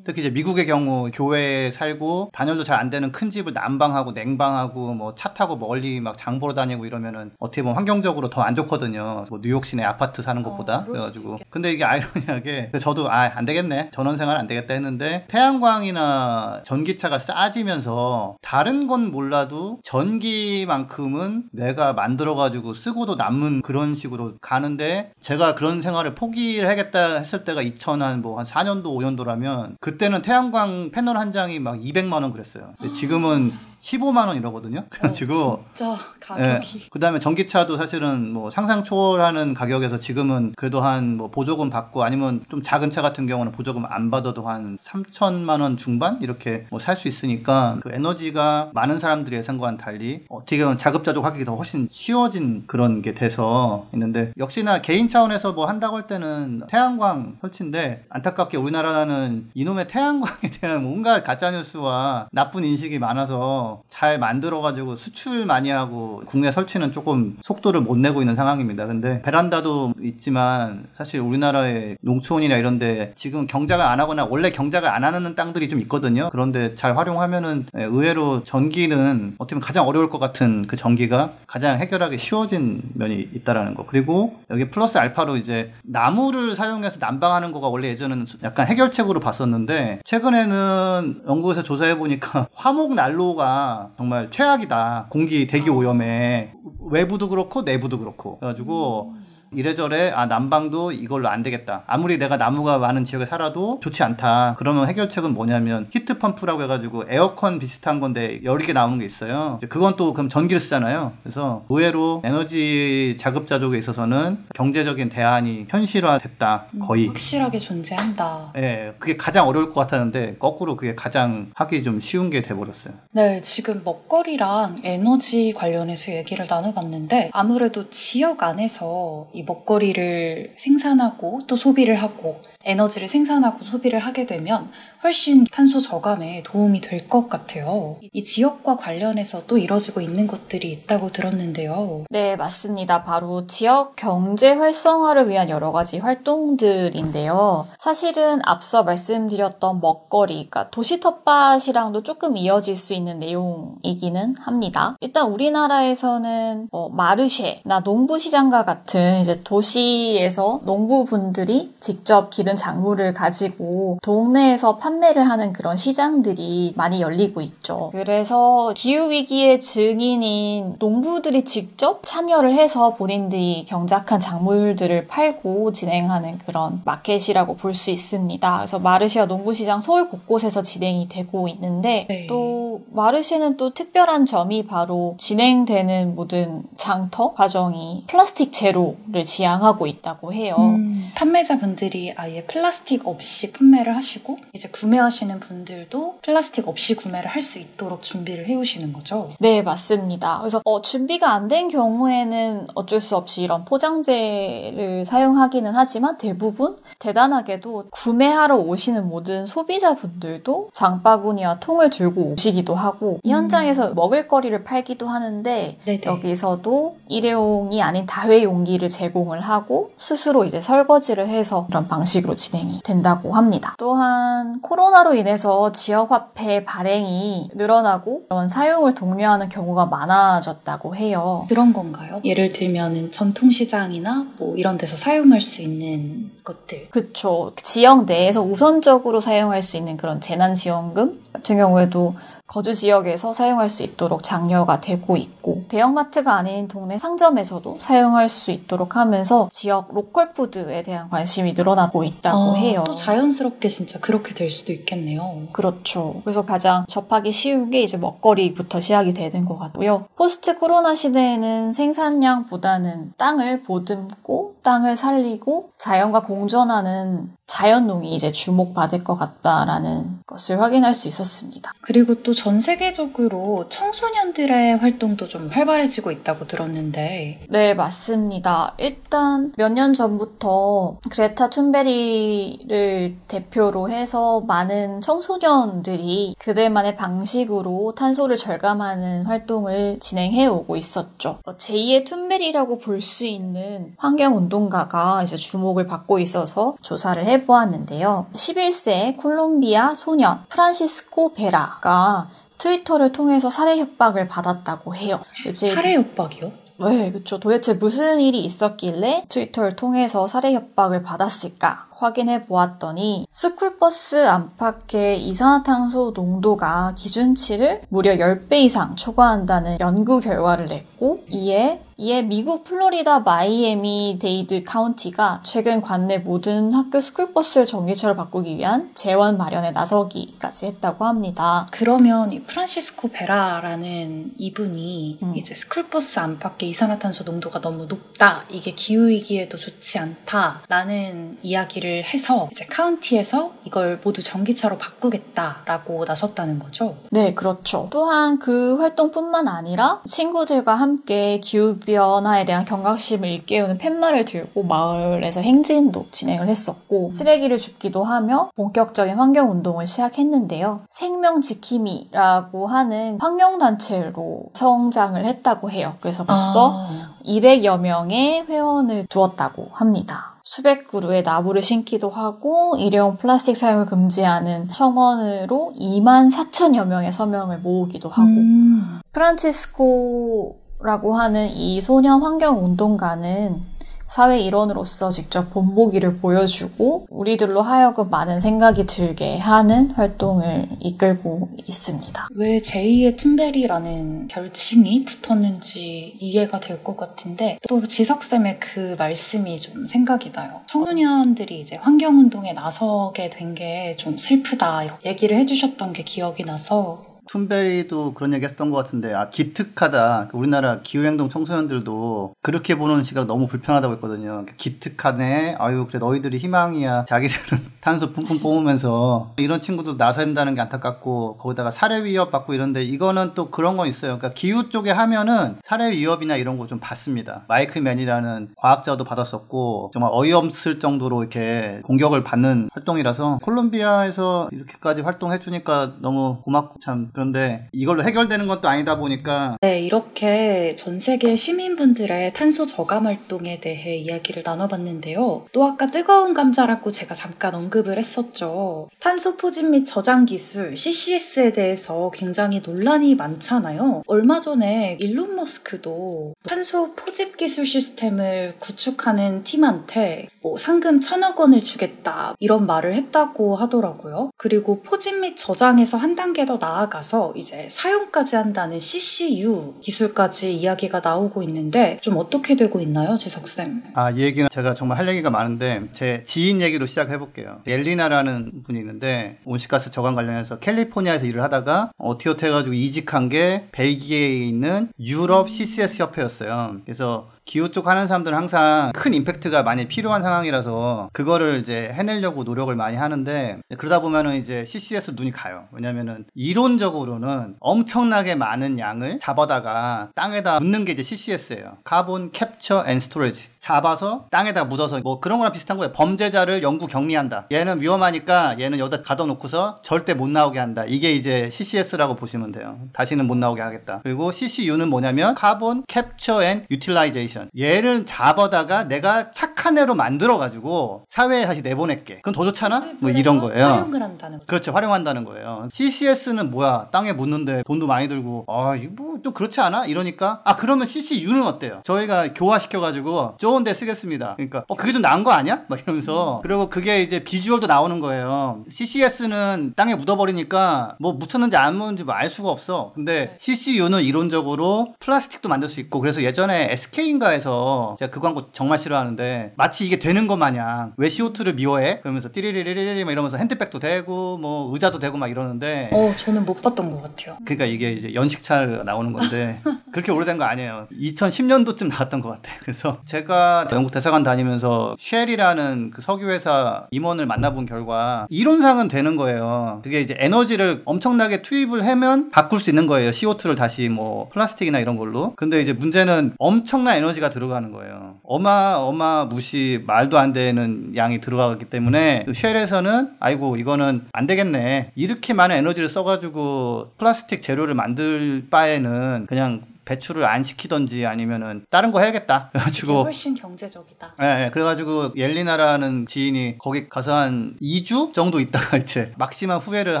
특히 이제 미국의 경우 교회에 살고 단열도 잘 안 되는 큰 집을 난방하고 냉방하고 뭐 차 타고 멀리 막 장 보러 다니고 이러면은 어떻게 보면 환경적으로 더 안 좋거든요. 뭐 뉴욕 시내 아파트 사는 것보다 어, 그럴 수도 그래가지고. 근데 이게 아이러니하게 저도 아 안 되겠네 전원 생활 안 되겠다 했는데 태양광이나 전기차가 싸지면서 다른 건 몰라도 전기만큼은 내가 만들어가지고 쓰고도 남는 그런 식으로 가는데 제가 그런 생활을 포기를 하겠다 했을 때가 2000 한 뭐한 4년도 5년도라면 그 때는 태양광 패널 한 장이 막 200만 원 그랬어요. 근데 지금은 15만 원 이러거든요. 그래가지고 어, 진짜 가격이 그 다음에 전기차도 사실은 뭐 상상 초월하는 가격에서 지금은 그래도 한 뭐 보조금 받고 아니면 좀 작은 차 같은 경우는 보조금 안 받아도 한 3천만 원 중반 이렇게 뭐 살 수 있으니까 그 에너지가 많은 사람들의 예상과는 달리 어떻게 보면 자급자족하기 더 훨씬 쉬워진 그런 게 돼서 있는데 역시나 개인 차원에서 뭐 한다고 할 때는 태양광 설치인데 안타깝게 우리나라는 이놈의 태양광에 대한 온갖 가짜뉴스와 나쁜 인식이 많아서 잘 만들어가지고 수출 많이 하고 국내 설치는 조금 속도를 못 내고 있는 상황입니다. 근데 베란다도 있지만 사실 우리나라의 농촌이나 이런데 지금 경작을 안 하거나 원래 경작을 안 하는 땅들이 좀 있거든요. 그런데 잘 활용하면은 예, 의외로 전기는 어떻게 보면 가장 어려울 것 같은 그 전기가 가장 해결하기 쉬워진 면이 있다라는 거. 그리고 여기 플러스 알파로 이제 나무를 사용해서 난방하는 거가 원래 예전에는 약간 해결책으로 봤었는데 최근에는 연구에서 조사해 보니까 화목 난로가 정말 최악이다. 공기 대기 오염에. 외부도 그렇고 내부도 그렇고. 그래가지고 이래저래 아 난방도 이걸로 안 되겠다. 아무리 내가 나무가 많은 지역에 살아도 좋지 않다. 그러면 해결책은 뭐냐면 히트 펌프라고 해가지고 에어컨 비슷한 건데 개 나오는 게 있어요. 그건 또 그럼 전기를 쓰잖아요. 그래서 의외로 에너지 자급자족에 있어서는 경제적인 대안이 현실화됐다. 거의. 확실하게 존재한다. 예, 그게 가장 어려울 것 같았는데 거꾸로 그게 가장 하기 좀 쉬운 게 돼버렸어요. 네, 지금 먹거리랑 에너지 관련해서 얘기를 나눠봤는데 아무래도 지역 안에서 이 먹거리를 생산하고 또 소비를 하고 에너지를 생산하고 소비를 하게 되면 훨씬 탄소 저감에 도움이 될 것 같아요. 이 지역과 관련해서 또 이뤄지고 있는 것들이 있다고 들었는데요. 네, 맞습니다. 바로 지역 경제 활성화를 위한 여러 가지 활동들인데요. 사실은 앞서 말씀드렸던 먹거리, 그러니까 도시 텃밭이랑도 조금 이어질 수 있는 내용이기는 합니다. 일단 우리나라에서는 뭐 마르쉐나 농부시장과 같은 이제 도시에서 농부분들이 직접 기른 작물을 가지고 동네에서 판매를 하는 그런 시장들이 많이 열리고 있죠. 그래서 기후위기의 증인인 농부들이 직접 참여를 해서 본인들이 경작한 작물들을 팔고 진행하는 그런 마켓이라고 볼 수 있습니다. 그래서 마르시아 농부시장 서울 곳곳에서 진행이 되고 있는데 네. 또 마르시는 또 특별한 점이 바로 진행되는 모든 장터 과정이 플라스틱 제로를 지향하고 있다고 해요. 음, 판매자분들이 아예 플라스틱 없이 판매를 하시고 이제 구매하시는 분들도 플라스틱 없이 구매를 할 수 있도록 준비를 해오시는 거죠. 네, 맞습니다. 그래서 어, 준비가 안 된 경우에는 어쩔 수 없이 이런 포장재를 사용하기는 하지만 대부분 대단하게도 구매하러 오시는 모든 소비자분들도 장바구니와 통을 들고 오시기도 하고 이 음. 현장에서 먹을거리를 팔기도 하는데 네네. 여기서도 일회용이 아닌 다회용기를 제공을 하고 스스로 이제 설거지를 해서 이런 방식으로 진행이 된다고 합니다. 또한 코로나로 인해서 지역화폐 발행이 늘어나고 이런 사용을 독려하는 경우가 많아졌다고 해요. 그런 건가요? 예를 들면은 전통시장이나 뭐 이런 데서 사용할 수 있는 것들. 그쵸. 지역 내에서 우선적으로 사용할 수 있는 그런 재난지원금 같은 경우에도 거주 지역에서 사용할 수 있도록 장려가 되고 있고 대형마트가 아닌 동네 상점에서도 사용할 수 있도록 하면서 지역 로컬 푸드에 대한 관심이 늘어나고 있다고 아, 해요. 또 자연스럽게 진짜 그렇게 될 수도 있겠네요. 그렇죠. 그래서 가장 접하기 쉬운 게 이제 먹거리부터 시작이 되는 것 같고요. 포스트 코로나 시대에는 생산량보다는 땅을 보듬고 땅을 살리고 자연과 공존하는 자연농이 이제 주목받을 것 같다라는 것을 확인할 수 있었습니다. 그리고 또전 세계적으로 청소년들의 활동도 좀 활발해지고 있다고 들었는데 네, 맞습니다. 일단 몇 년 전부터 그레타 툰베리를 대표로 해서 많은 청소년들이 그들만의 방식으로 탄소를 절감하는 활동을 진행해 오고 있었죠. 제2의 툰베리라고 볼 수 있는 환경 운동가가 이제 주목을 받고 있어서 조사를 해 보았는데요. 11세 콜롬비아 소년 프란시스코 베라가 트위터를 통해서 살해 협박을 받았다고 해요. 이제 살해 협박이요? 네, 그쵸. 도대체 무슨 일이 있었길래 트위터를 통해서 살해 협박을 받았을까? 확인해 보았더니 스쿨버스 안팎의 이산화탄소 농도가 기준치를 무려 10배 이상 초과한다는 연구 결과를 냈고 이에 이에 미국 플로리다 마이애미 데이드 카운티가 최근 관내 모든 학교 스쿨버스를 전기차로 바꾸기 위한 재원 마련에 나서기까지 했다고 합니다. 그러면 이 프란시스코 베라라는 이분이 음. 이제 스쿨버스 안팎의 이산화탄소 농도가 너무 높다. 이게 기후위기에도 좋지 않다라는 이야기를 해서 이제 카운티에서 이걸 모두 전기차로 바꾸겠다라고 나섰다는 거죠. 네, 그렇죠. 또한 그 활동뿐만 아니라 친구들과 함께 기후변화에 대한 경각심을 일깨우는 팻말을 들고 마을에서 행진도 진행을 했었고, 쓰레기를 줍기도 하며 본격적인 환경운동을 시작했는데요. 생명지킴이라고 하는 환경단체로 성장을 했다고 해요. 그래서 벌써 아, 200여 명의 회원을 두었다고 합니다. 수백 그루의 나무를 심기도 하고 일회용 플라스틱 사용을 금지하는 청원으로 2만 4천여 명의 서명을 모으기도 하고 음. 프란치스코라고 하는 이 소년 환경 운동가는 사회 일원으로서 직접 본보기를 보여주고 우리들로 하여금 많은 생각이 들게 하는 활동을 이끌고 있습니다. 왜 제2의 툰베리라는 별칭이 붙었는지 이해가 될 것 같은데 또 지석쌤의 그 말씀이 좀 생각이 나요. 청소년들이 이제 환경운동에 나서게 된 게 좀 슬프다 얘기를 해주셨던 게 기억이 나서 툰베리도 그런 얘기 했던 것 같은데, 아, 기특하다. 그 우리나라 기후행동 청소년들도 그렇게 보는 시각 너무 불편하다고 했거든요. 기특하네. 아유, 그래, 너희들이 희망이야. 자기들은 탄소 뿜뿜 뽑으면서 이런 친구도 나서야 된다는 게 안타깝고, 거기다가 살해 위협 받고 이런데, 이거는 또 그런 거 있어요. 그러니까 기후 쪽에 하면은 살해 위협이나 이런 거 좀 받습니다. 마이크 맨이라는 과학자도 받았었고, 정말 어이없을 정도로 이렇게 공격을 받는 활동이라서, 콜롬비아에서 이렇게까지 활동해주니까 너무 고맙고 참 그런데 이걸로 해결되는 것도 아니다 보니까 네, 이렇게 전 세계 시민분들의 탄소 저감 활동에 대해 이야기를 나눠봤는데요. 또 아까 뜨거운 감자라고 제가 잠깐 언급을 했었죠. 탄소 포집 및 저장 기술 CCS에 대해서 굉장히 논란이 많잖아요. 얼마 전에 일론 머스크도 탄소 포집 기술 시스템을 구축하는 팀한테 뭐 상금 천억 원을 주겠다 이런 말을 했다고 하더라고요. 그리고 포집 및 저장에서 한 단계 더 나아가서 이제 사용까지 한다는 CCU 기술까지 이야기가 나오고 있는데 좀 어떻게 되고 있나요, 지석쌤? 아, 이 얘기는 제가 정말 할 얘기가 많은데 제 지인 얘기로 시작해 볼게요. 엘리나라는 분이 있는데 온실가스 저감 관련해서 캘리포니아에서 일을 하다가 어떻게 해가지고 이직한 게 벨기에에 있는 유럽 CCS 협회였어요. 그래서 기후 쪽 하는 사람들은 항상 큰 임팩트가 많이 필요한 상황이라서 그거를 이제 해내려고 노력을 많이 하는데 그러다 보면은 이제 CCS 눈이 가요. 왜냐면은 이론적으로는 엄청나게 많은 양을 잡아다가 땅에다 묻는 게 이제 CCS예요. Carbon capture and storage. 잡아서 땅에다 묻어서 뭐 그런 거랑 비슷한 거예요. 범죄자를 영구 격리한다. 얘는 위험하니까 얘는 여기다 가둬놓고서 절대 못 나오게 한다. 이게 이제 CCS라고 보시면 돼요. 다시는 못 나오게 하겠다. 그리고 CCU는 뭐냐면 carbon capture and utilization. 얘를 잡아다가 내가 착한 애로 만들어가지고 사회에 다시 내보낼게. 그건 더 좋잖아? 뭐 이런 거예요. 활용을 한다는 거죠. 그렇죠. 활용한다는 거예요. CCS는 뭐야? 땅에 묻는데 돈도 많이 들고, 아, 이거 뭐 좀 그렇지 않아? 이러니까, 아, 그러면 CCU는 어때요? 저희가 교화시켜가지고 좋은 데 쓰겠습니다. 그러니까, 어, 그게 좀 나은 거 아니야? 막 이러면서. 그리고 그게 이제 비주얼도 나오는 거예요. CCS는 땅에 묻어버리니까 뭐 묻혔는지 안 묻었는지 뭐 알 수가 없어. 근데 CCU는 이론적으로 플라스틱도 만들 수 있고, 그래서 예전에 SK인가에서 제가 그 광고 정말 싫어하는데, 마치 이게 되는 것 마냥 왜 CO2를 미워해? 그러면서 띠리리리리리 막 이러면서 핸드백도 되고, 뭐 의자도 되고 막 이러는데, 어, 저는 못 봤던 것 같아요. 그러니까 이게 이제 연식차가 나오는 건데 그렇게 오래된 거 아니에요. 2010년도쯤 나왔던 것 같아요. 그래서 제가 영국 대사관 다니면서 쉘이라는 그 석유 회사 임원을 만나본 결과 이론상은 되는 거예요. 그게 이제 에너지를 엄청나게 투입을 하면 바꿀 수 있는 거예요. CO2를 다시 뭐 플라스틱이나 이런 걸로. 근데 이제 문제는 엄청난 에너지가 들어가는 거예요. 어마어마 무시 말도 안 되는 양이 들어가기 때문에 그 쉘에서는 아이고 이거는 안 되겠네. 이렇게 많은 에너지를 써가지고 플라스틱 재료를 만들 바에는 그냥 배출을 안 시키던지 아니면은 다른 거 해야겠다. 그래가지고 훨씬 경제적이다. 예, 예. 그래가지고 옐리나라는 지인이 거기 가서 한 2주 정도 있다가 이제 막심한 후회를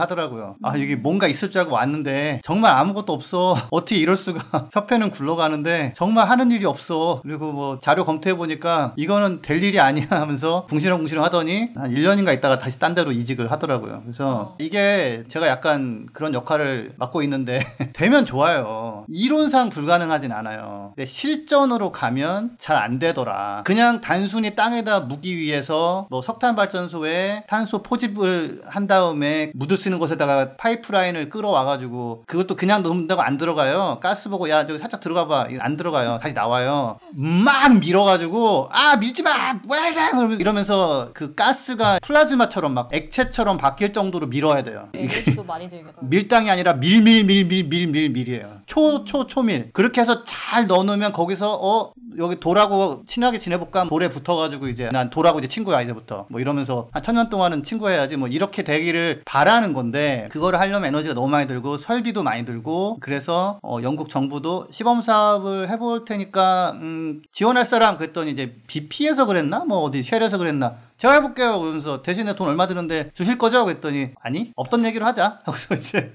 하더라고요. 아, 여기 뭔가 있을 줄 알고 왔는데 정말 아무것도 없어. 어떻게 이럴 수가. 협회는 굴러가는데 정말 하는 일이 없어. 그리고 뭐 자료 검토해 보니까 이거는 될 일이 아니야 하면서 궁시렁궁시렁 하더니 한 1년인가 있다가 다시 딴 데로 이직을 하더라고요. 그래서 어. 이게 제가 약간 그런 역할을 맡고 있는데 되면 좋아요. 이론상 불가능하진 않아요. 근데 실전으로 가면 잘 안 되더라. 그냥 단순히 땅에다 묻기 위해서 뭐 석탄 발전소에 탄소 포집을 한 다음에 묻을 수 있는 곳에다가 파이프라인을 끌어와가지고 그것도 그냥 넣는다고 안 들어가요. 가스 보고 야 저기 살짝 들어가봐. 안 들어가요. 다시 나와요. 막 밀어가지고 아 밀지 마. 왜 이러면서 그 가스가 플라즈마처럼 막 액체처럼 바뀔 정도로 밀어야 돼요. 에너지도 많이 들겠다. 밀당이 아니라 밀밀밀밀밀밀밀이에요. 초 초 초밀. 그렇게 해서 잘 넣어놓으면 거기서 어 여기 돌하고 친하게 지내볼까? 돌에 붙어가지고 이제 난 돌하고 이제 친구야 이제부터 뭐 이러면서 한 천년 동안은 친구해야지 뭐 이렇게 되기를 바라는 건데 그거를 하려면 에너지가 너무 많이 들고 설비도 많이 들고 그래서 어 영국 정부도 시범 사업을 해볼 테니까 음 지원할 사람 그랬더니 이제 BP에서 그랬나? 뭐 어디 쉘에서 그랬나? 제가 해볼게요. 그러면서 대신에 돈 얼마 드는데 주실 거죠? 그랬더니 아니 없던 얘기로 하자. 하고서 이제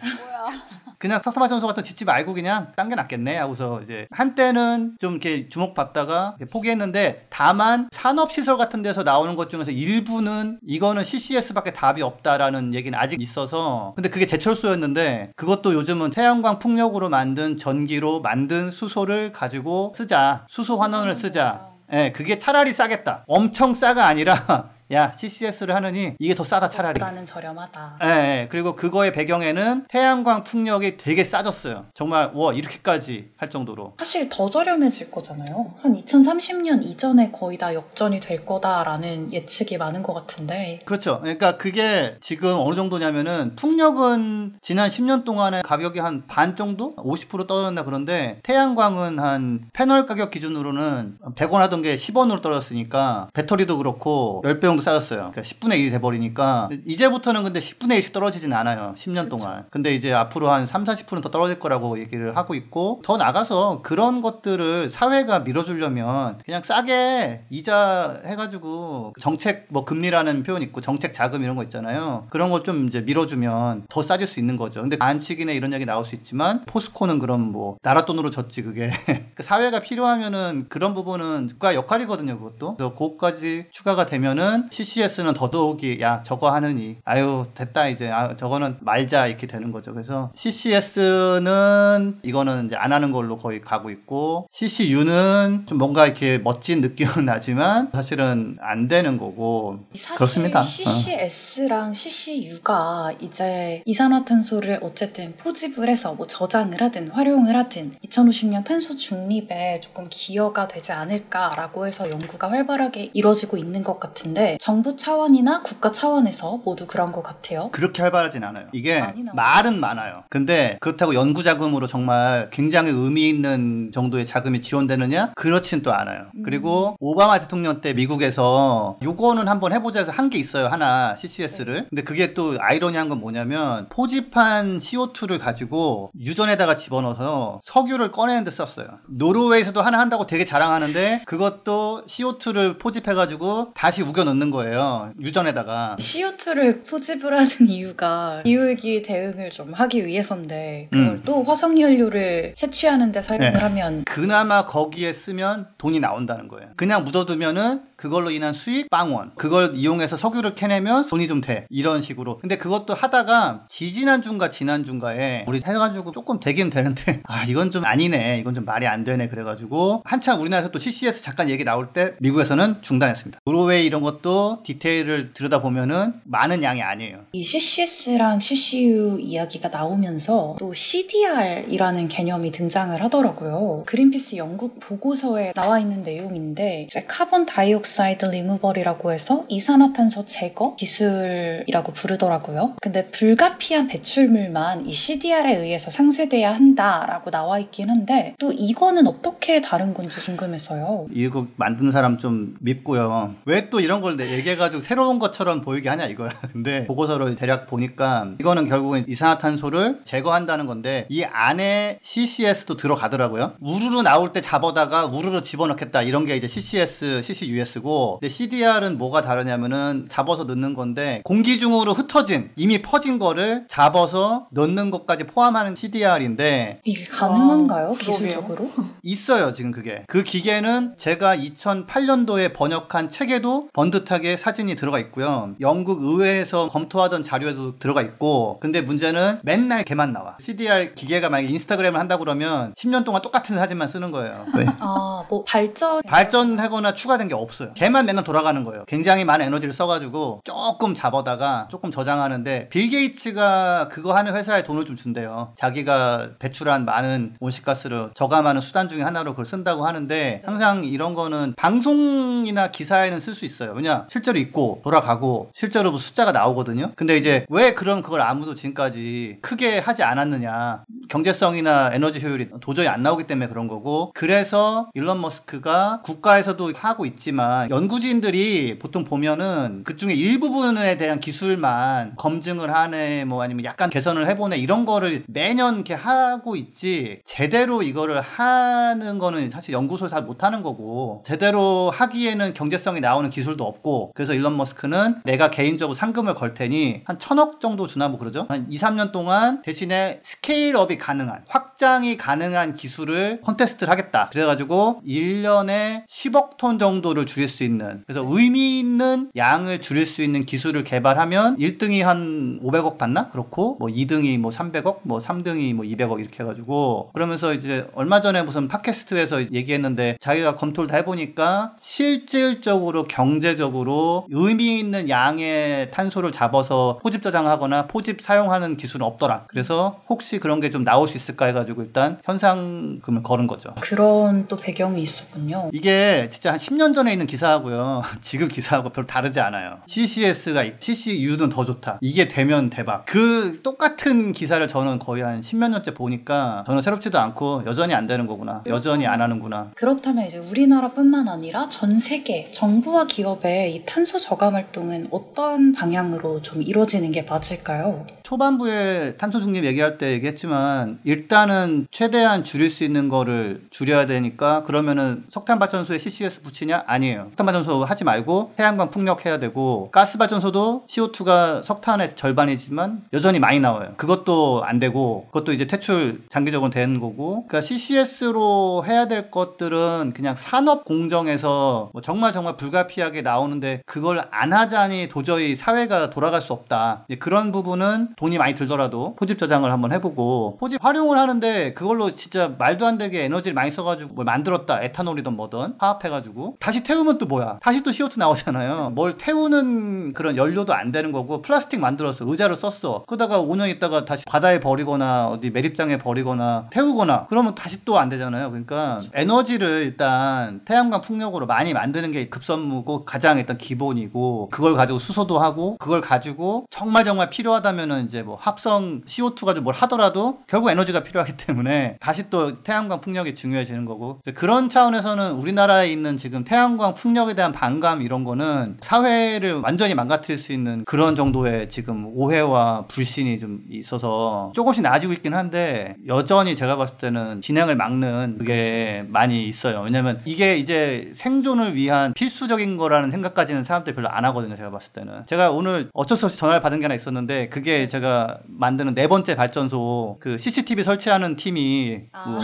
그냥 석탄발전소 같은 짓지 말고 그냥 딴 게 낫겠네 하고서 이제 한때는 좀 이렇게 주목받다가 포기했는데 다만 산업시설 같은 데서 나오는 것 중에서 일부는 이거는 CCS밖에 답이 없다라는 얘기는 아직 있어서 근데 그게 제철소였는데 그것도 요즘은 태양광 풍력으로 만든 전기로 만든 수소를 가지고 쓰자. 수소 환원을 쓰자. 예, 그게 차라리 싸겠다. 엄청 싸가 아니라 야 CCS를 하느니 이게 더 싸다 차라리. 보다는 저렴하다. 예, 예. 그리고 그거의 배경에는 태양광 풍력이 되게 싸졌어요. 정말 와 이렇게까지 할 정도로. 사실 더 저렴해질 거잖아요. 한 2030년 이전에 거의 다 역전이 될 거다라는 예측이 많은 것 같은데 그렇죠. 그러니까 그게 지금 어느 정도냐면은 풍력은 지난 10년 동안에 가격이 한 반 정도? 50% 떨어졌나 그런데 태양광은 한 패널 가격 기준으로는 100원 하던 게 10원으로 떨어졌으니까 배터리도 그렇고 10배 정도 싸졌어요. 그러니까 10분의 1이 돼버리니까 이제부터는 근데 10분의 1씩 떨어지진 않아요. 10년 동안. 근데 이제 앞으로 한 3, 40%는 더 떨어질 거라고 얘기를 하고 있고 더 나가서 그런 것들을 사회가 밀어주려면 그냥 싸게 이자 해가지고 정책 뭐 금리라는 표현 있고 정책 자금 이런 거 있잖아요. 그런 걸 좀 이제 밀어주면 더 싸질 수 있는 거죠. 근데 안치기네 이런 얘기 나올 수 있지만 포스코는 그럼 뭐 나라 돈으로 졌지 그게. 그 사회가 필요하면은 그런 부분은 국가 역할이거든요. 그것도. 그래서 그것까지 추가가 되면은 CCS는 더더욱이 야 저거 하느니 아유 됐다 이제 아 저거는 말자 이렇게 되는 거죠. 그래서 CCS는 이거는 이제 안 하는 걸로 거의 가고 있고 CCU는 좀 뭔가 이렇게 멋진 느낌은 나지만 사실은 안 되는 거고 사실 그렇습니다. 어. CCS랑 CCU가 이제 이산화탄소를 어쨌든 포집을 해서 뭐 저장을 하든 활용을 하든 2050년 탄소 중 립에 조금 기여가 되지 않을까라고 해서 연구가 활발하게 이루어지고 있는 것 같은데 정부 차원이나 국가 차원에서 모두 그런 것 같아요. 그렇게 활발하진 않아요. 이게. 말은 많아요. 근데 그렇다고 연구 자금으로 정말 굉장히 의미 있는 정도의 자금이 지원되느냐? 그렇진 또 않아요. 음. 그리고 오바마 대통령 때 미국에서 요거는 한번 해보자 해서 한 게 있어요. 하나 CCS를. 근데 그게 또 아이러니한 건 뭐냐면 포집한 CO2를 가지고 유전에다가 집어넣어서 석유를 꺼내는 데 썼어요. 노르웨이에서도 하나 한다고 되게 자랑하는데 그것도 CO2를 포집해가지고 다시 우겨 넣는 거예요. 유전에다가. CO2를 포집을 하는 이유가 기후위기 대응을 좀 하기 위해서인데 그걸 음. 또 화석연료를 채취하는데 사용을 네. 하면 그나마 거기에 쓰면 돈이 나온다는 거예요. 그냥 묻어두면은 그걸로 인한 수익 빵원. 그걸 이용해서 석유를 캐내면 돈이 좀 돼. 이런 식으로. 근데 그것도 하다가 지지난주인가 지난주인가에 우리 해가지고 조금 되긴 되는데 아 이건 좀 아니네. 이건 좀 말이 안 되네. 그래가지고 한참 우리나라에서 또 CCS 잠깐 얘기 나올 때 미국에서는 중단했습니다. 노르웨이 이런 것도 디테일을 들여다보면은 많은 양이 아니에요. 이 CCS랑 CCU 이야기가 나오면서 또 CDR이라는 개념이 등장을 하더라고요. 그린피스 영국 보고서에 나와 있는 내용인데 이제 카본 다이옥사이드 리무벌이라고 해서 이산화탄소 제거 기술이라고 부르더라고요. 근데 불가피한 배출물만 이 CDR에 의해서 상쇄돼야 한다라고 나와 있긴 한데 또 이 거는 어떻게 다른 건지 궁금해서요. 이거 만드는 사람 좀 밉고요. 왜 또 이런 걸 내- 얘기해가지고 새로운 것처럼 보이게 하냐 이거야. 근데 보고서를 대략 보니까 이거는 결국은 이산화탄소를 제거한다는 건데 이 안에 CCS도 들어가더라고요. 우르르 나올 때 잡아다가 우르르 집어넣겠다 이런 게 이제 CCS, CCUS고 근데 CDR은 뭐가 다르냐면은 잡아서 넣는 건데 공기 중으로 흩어진 이미 퍼진 거를 잡아서 넣는 것까지 포함하는 CDR인데 이게 가능한가요? 와, 기술적으로? 있어요, 지금 그게. 그 기계는 제가 2008년도에 번역한 책에도 번듯하게 사진이 들어가 있고요. 영국 의회에서 검토하던 자료에도 들어가 있고, 근데 문제는 맨날 걔만 나와. CDR 기계가 만약에 인스타그램을 한다 그러면 10년 동안 똑같은 사진만 쓰는 거예요. 왜? 아, 뭐 발전 발전하거나 추가된 게 없어요. 걔만 맨날 돌아가는 거예요. 굉장히 많은 에너지를 써 가지고 조금 잡아다가 조금 저장하는데 빌 게이츠가 그거 하는 회사에 돈을 좀 준대요. 자기가 배출한 많은 온실가스를 저감하는 수단 중에 하나로 그걸 쓴다고 하는데 항상 이런 거는 방송이나 기사에는 쓸 수 있어요. 왜냐 실제로 있고 돌아가고 실제로 뭐 숫자가 나오거든요. 근데 이제 왜 그럼 그걸 아무도 지금까지 크게 하지 않았느냐 경제성이나 에너지 효율이 도저히 안 나오기 때문에 그런 거고 그래서 일론 머스크가 국가에서도 하고 있지만 연구진들이 보통 보면은 그 중에 일부분에 대한 기술만 검증을 하네 뭐 아니면 약간 개선을 해보네 이런 거를 매년 이렇게 하고 있지 제대로 이거를 하는 거는 사실 연구소에서 잘 못하는 거고 제대로 하기에는 경제성이 나오는 기술도 없고 그래서 일론 머스크는 내가 개인적으로 상금을 걸 테니 한 천억 정도 주나 뭐 그러죠? 한 2, 3년 동안 대신에 스케일업이 가능한 확장이 가능한 기술을 콘테스트를 하겠다. 그래가지고 1년에 10억 톤 정도를 줄일 수 있는 그래서 의미 있는 양을 줄일 수 있는 기술을 개발하면 1등이 한 500억 받나? 그렇고 뭐 2등이 뭐 300억 뭐 3등이 뭐 200억 이렇게 해가지고 그러면서 이제 얼마 전에 무슨 팟캐스트에서 얘기했는데 자기가 검토를 다 해보니까 실질적으로 경제적으로 의미 있는 양의 탄소를 잡아서 포집 저장하거나 포집 사용하는 기술은 없더라. 그래서 혹시 그런 게 좀 나올 수 있을까 해가지고 일단 현상금을 걸은 거죠. 그런 또 배경이 있었군요. 이게 진짜 한 10년 전에 있는 기사하고요. 지금 기사하고 별로 다르지 않아요. CCS가, CCU는 더 좋다. 이게 되면 대박. 그 똑같은 기사를 저는 거의 한 10몇 년째 보니까 저는 새롭지도 않고 여전히 안 되는 거 구나. 여전히 안 하는구나. 그렇다면 이제 우리나라뿐만 아니라 전 세계 정부와 기업의 이 탄소 저감 활동은 어떤 방향으로 좀 이루어지는 게 맞을까요? 초반부에 탄소 중립 얘기할 때 얘기했지만 일단은 최대한 줄일 수 있는 거를 줄여야 되니까 그러면은 석탄 발전소에 CCS 붙이냐? 아니에요. 석탄 발전소 하지 말고 태양광 풍력해야 되고 가스 발전소도 CO2가 석탄의 절반이지만 여전히 많이 나와요. 그것도 안 되고 그것도 이제 퇴출 장기적으로 되는 거고 그러니까 CCS로 해야 될 것들은 그냥 산업 공정에서 뭐 정말 정말 불가피하게 나오는데 그걸 안 하자니 도저히 사회가 돌아갈 수 없다. 그런 부분은 돈이 많이 들더라도 포집 저장을 한번 해보고 포집 활용을 하는데 그걸로 진짜 말도 안 되게 에너지를 많이 써가지고 뭘 만들었다 에탄올이든 뭐든 화합해가지고 다시 태우면 또 뭐야? 다시 또 CO2 나오잖아요. 뭘 태우는 그런 연료도 안 되는 거고 플라스틱 만들어서 의자로 썼어. 그러다가 5년 있다가 다시 바다에 버리거나 어디 매립장에 버리거나 태우거나 그러면 다시 또 안 되잖아요. 그러니까 에너지를 일단 태양광 풍력으로 많이 만드는 게 급선무고 가장 일단 기본이고 그걸 가지고 수소도 하고 그걸 가지고 정말 정말 필요하다면은 이제 뭐 합성 CO2 가지고 뭘 하더라도 결국 에너지가 필요하기 때문에 다시 또 태양광 풍력이 중요해지는 거고 그런 차원에서는 우리나라에 있는 지금 태양광 풍력에 대한 반감 이런 거는 사회를 완전히 망가뜨릴 수 있는 그런 정도의 지금 오해와 불신이 좀 있어서 조금씩 나아지고 있긴 한데 여전히 제가 봤을 때는 진행을 막는 그게 많이 있어요. 왜냐면 이게 이제 생존을 위한 필수적인 거라는 생각까지는 사람들이 별로 안 하거든요. 제가 봤을 때는. 제가 오늘 어쩔 수 없이 전화를 받은 게 하나 있었는데 그게 제가 만드는 네 번째 발전소 그 CCTV 설치하는 팀이 뭐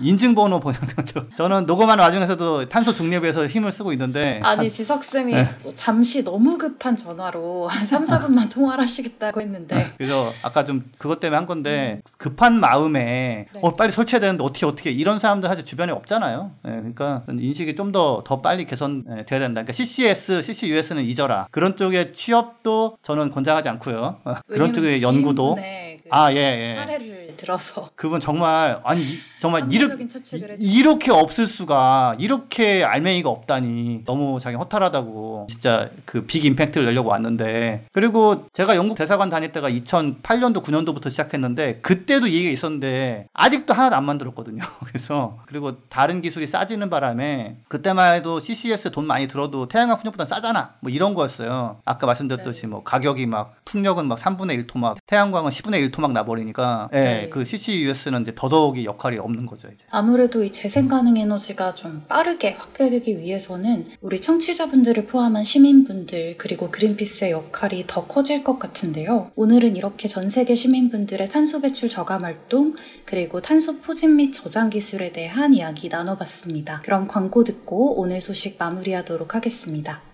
인증번호 보는 거죠. 저는 녹음하는 와중에서도 탄소 중립에서 힘을 쓰고 있는데 아니 지석 쌤이 네. 뭐 잠시 너무 급한 전화로 한 3, 4분만 통화를 하시겠다고 했는데 그래서 아까 좀 그것 때문에 한 건데 급한 마음에 네. 어 빨리 설치해야 되는데 어떻게 어떻게 이런 사람들 사실 주변에 없잖아요. 예, 그러니까 인식이 좀더더 빨리 개선돼야 된다. 그러니까 CCS, CCUS는 잊어라. 그런 쪽의 취업도 저는 권장하지 않고요. 어, 그런 쪽의 연구도. 지인분의 그 아 예 예. 사례를 들어서 그분 정말 아니 이- 정말 이렇게. 이렇게 없을 수가 이렇게 알맹이가 없다니 너무 자기 허탈하다고 진짜 그 빅 임팩트를 내려고 왔는데 그리고 제가 영국 대사관 다닐 때가 2008년도 9년도부터 시작했는데 그때도 이 얘기가 있었는데 아직도 하나도 안 만들었거든요. 그래서 그리고 다른 기술이 싸지는 바람에 그때만 해도 CCS 돈 많이 들어도 태양광 풍력보다 싸잖아. 뭐 이런 거였어요. 아까 말씀드렸듯이 뭐 가격이 막 풍력은 막 3분의 1토 막, 태양광은 10분의 1 토막 나버리니까 예, 네. 그 CCUS는 이제 더더욱이 역할이 없는 거죠, 이제. 아무래도 이 재생 가능 에너지가 좀 빠르게 확대되기 위해서는 우리 청취자분들을 포함한 시민분들 그리고 그린피스의 역할이 더 커질 것 같은데요. 오늘은 이렇게 전 세계 시민분들의 탄소 배출 저감 활동 그리고 탄소 포집 및 저장 기술에 대한 이야기 나눠봤습니다. 그럼 광고 듣고 오늘 소식 마무리하도록 하겠습니다.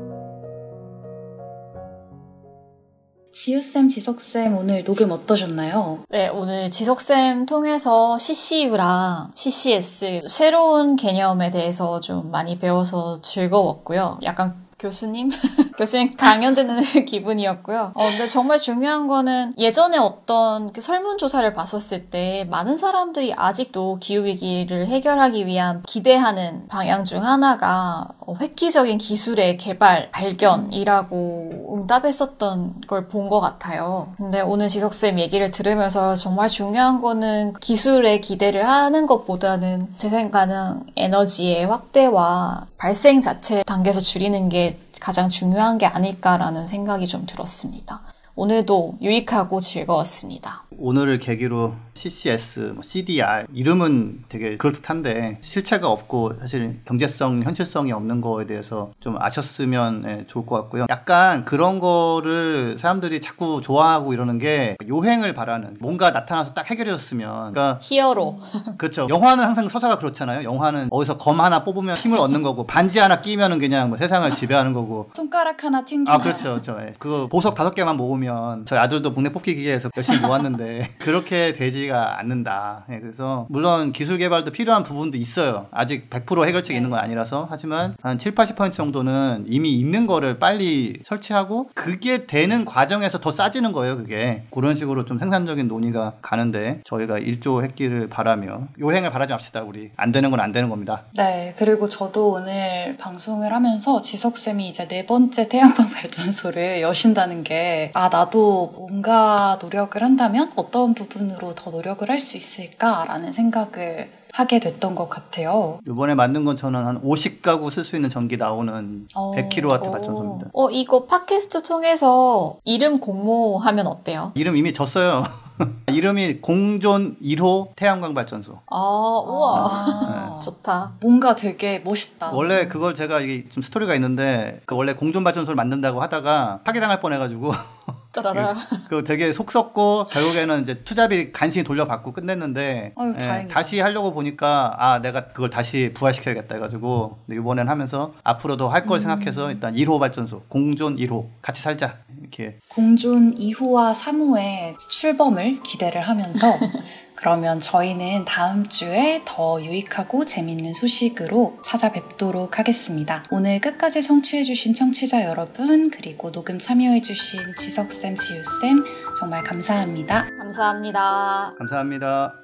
지우쌤, 지석쌤 오늘 녹음 어떠셨나요? 네, 오늘 지석쌤 통해서 CCU랑 CCS 새로운 개념에 대해서 좀 많이 배워서 즐거웠고요. 약간 교수님? 교수님 강연 듣는 기분이었고요. 어, 근데 정말 중요한 거는 예전에 어떤 그 설문조사를 봤었을 때 많은 사람들이 아직도 기후위기를 해결하기 위한 기대하는 방향 중 하나가 어, 획기적인 기술의 개발, 발견이라고 응답했었던 걸 본 것 같아요. 근데 오늘 지석쌤 얘기를 들으면서 정말 중요한 거는 기술에 기대를 하는 것보다는 재생 가능 에너지의 확대와 발생 자체 단계에서 줄이는 게 가장 중요한 게 아닐까라는 생각이 좀 들었습니다. 오늘도 유익하고 즐거웠습니다. 오늘을 계기로 CCS, 뭐 CDR 이름은 되게 그럴듯한데 실체가 없고 사실 경제성, 현실성이 없는 거에 대해서 좀 아셨으면 예, 좋을 것 같고요. 약간 그런 거를 사람들이 자꾸 좋아하고 이러는 게 요행을 바라는 뭔가 나타나서 딱 해결해줬으면 그러니까 히어로. 그렇죠. 영화는 항상 서사가 그렇잖아요. 영화는 어디서 검 하나 뽑으면 힘을 얻는 거고 반지 하나 끼면은 그냥 뭐 세상을 지배하는 거고 손가락 하나 튕기면 아 그렇죠, 그렇죠. 예. 그 보석 다섯 개만 모으면 저희 아들도 목내 뽑기 기계에서 열심히 모았는데 그렇게 되지가 않는다. 예, 그래서 물론 기술 개발도 필요한 부분도 있어요. 아직 100% 해결책이 있는 건 아니라서 하지만 한 7, 80% 정도는 이미 있는 거를 빨리 설치하고 그게 되는 과정에서 더 싸지는 거예요. 그게 그런 식으로 좀 생산적인 논의가 가는데 저희가 일조했기를 바라며 요행을 바라지 맙시다. 우리 안 되는 건 안 되는 겁니다. 네, 그리고 저도 오늘 방송을 하면서 지석 쌤이 이제 네 번째 태양광 발전소를 여신다는 게, 아, 나도 뭔가 노력을 한다면 어떤 부분으로 더 노력을 할 수 있을까라는 생각을 하게 됐던 것 같아요. 이번에 만든 건 저는 한 50가구 쓸 수 있는 전기 나오는 어, 100kW 오. 발전소입니다. 어, 이거 팟캐스트 통해서 이름 공모하면 어때요? 이름 이미 졌어요. 이름이 공존 1호 태양광 발전소. 아, 우와. 아, 좋다. 뭔가 되게 멋있다. 원래 그걸 제가 이게 좀 스토리가 있는데 그 원래 공존 발전소를 만든다고 하다가 파기당할 뻔해가지고 따라라. 그 되게 속 썩고 결국에는 이제 투자비 간신히 돌려받고 끝냈는데 아유, 예. 다시 하려고 보니까 아 내가 그걸 다시 부활시켜야겠다 해가지고 이번엔 하면서 앞으로도 할 음. 걸 생각해서 일단 1호 발전소 공존 1호 같이 살자 이렇게 공존 2호와 3호의 출범을 기대를 하면서 그러면 저희는 다음 주에 더 유익하고 재밌는 소식으로 찾아뵙도록 하겠습니다. 오늘 끝까지 청취해주신 청취자 여러분, 그리고 녹음 참여해주신 지석쌤, 지우쌤, 정말 감사합니다. 감사합니다. 감사합니다.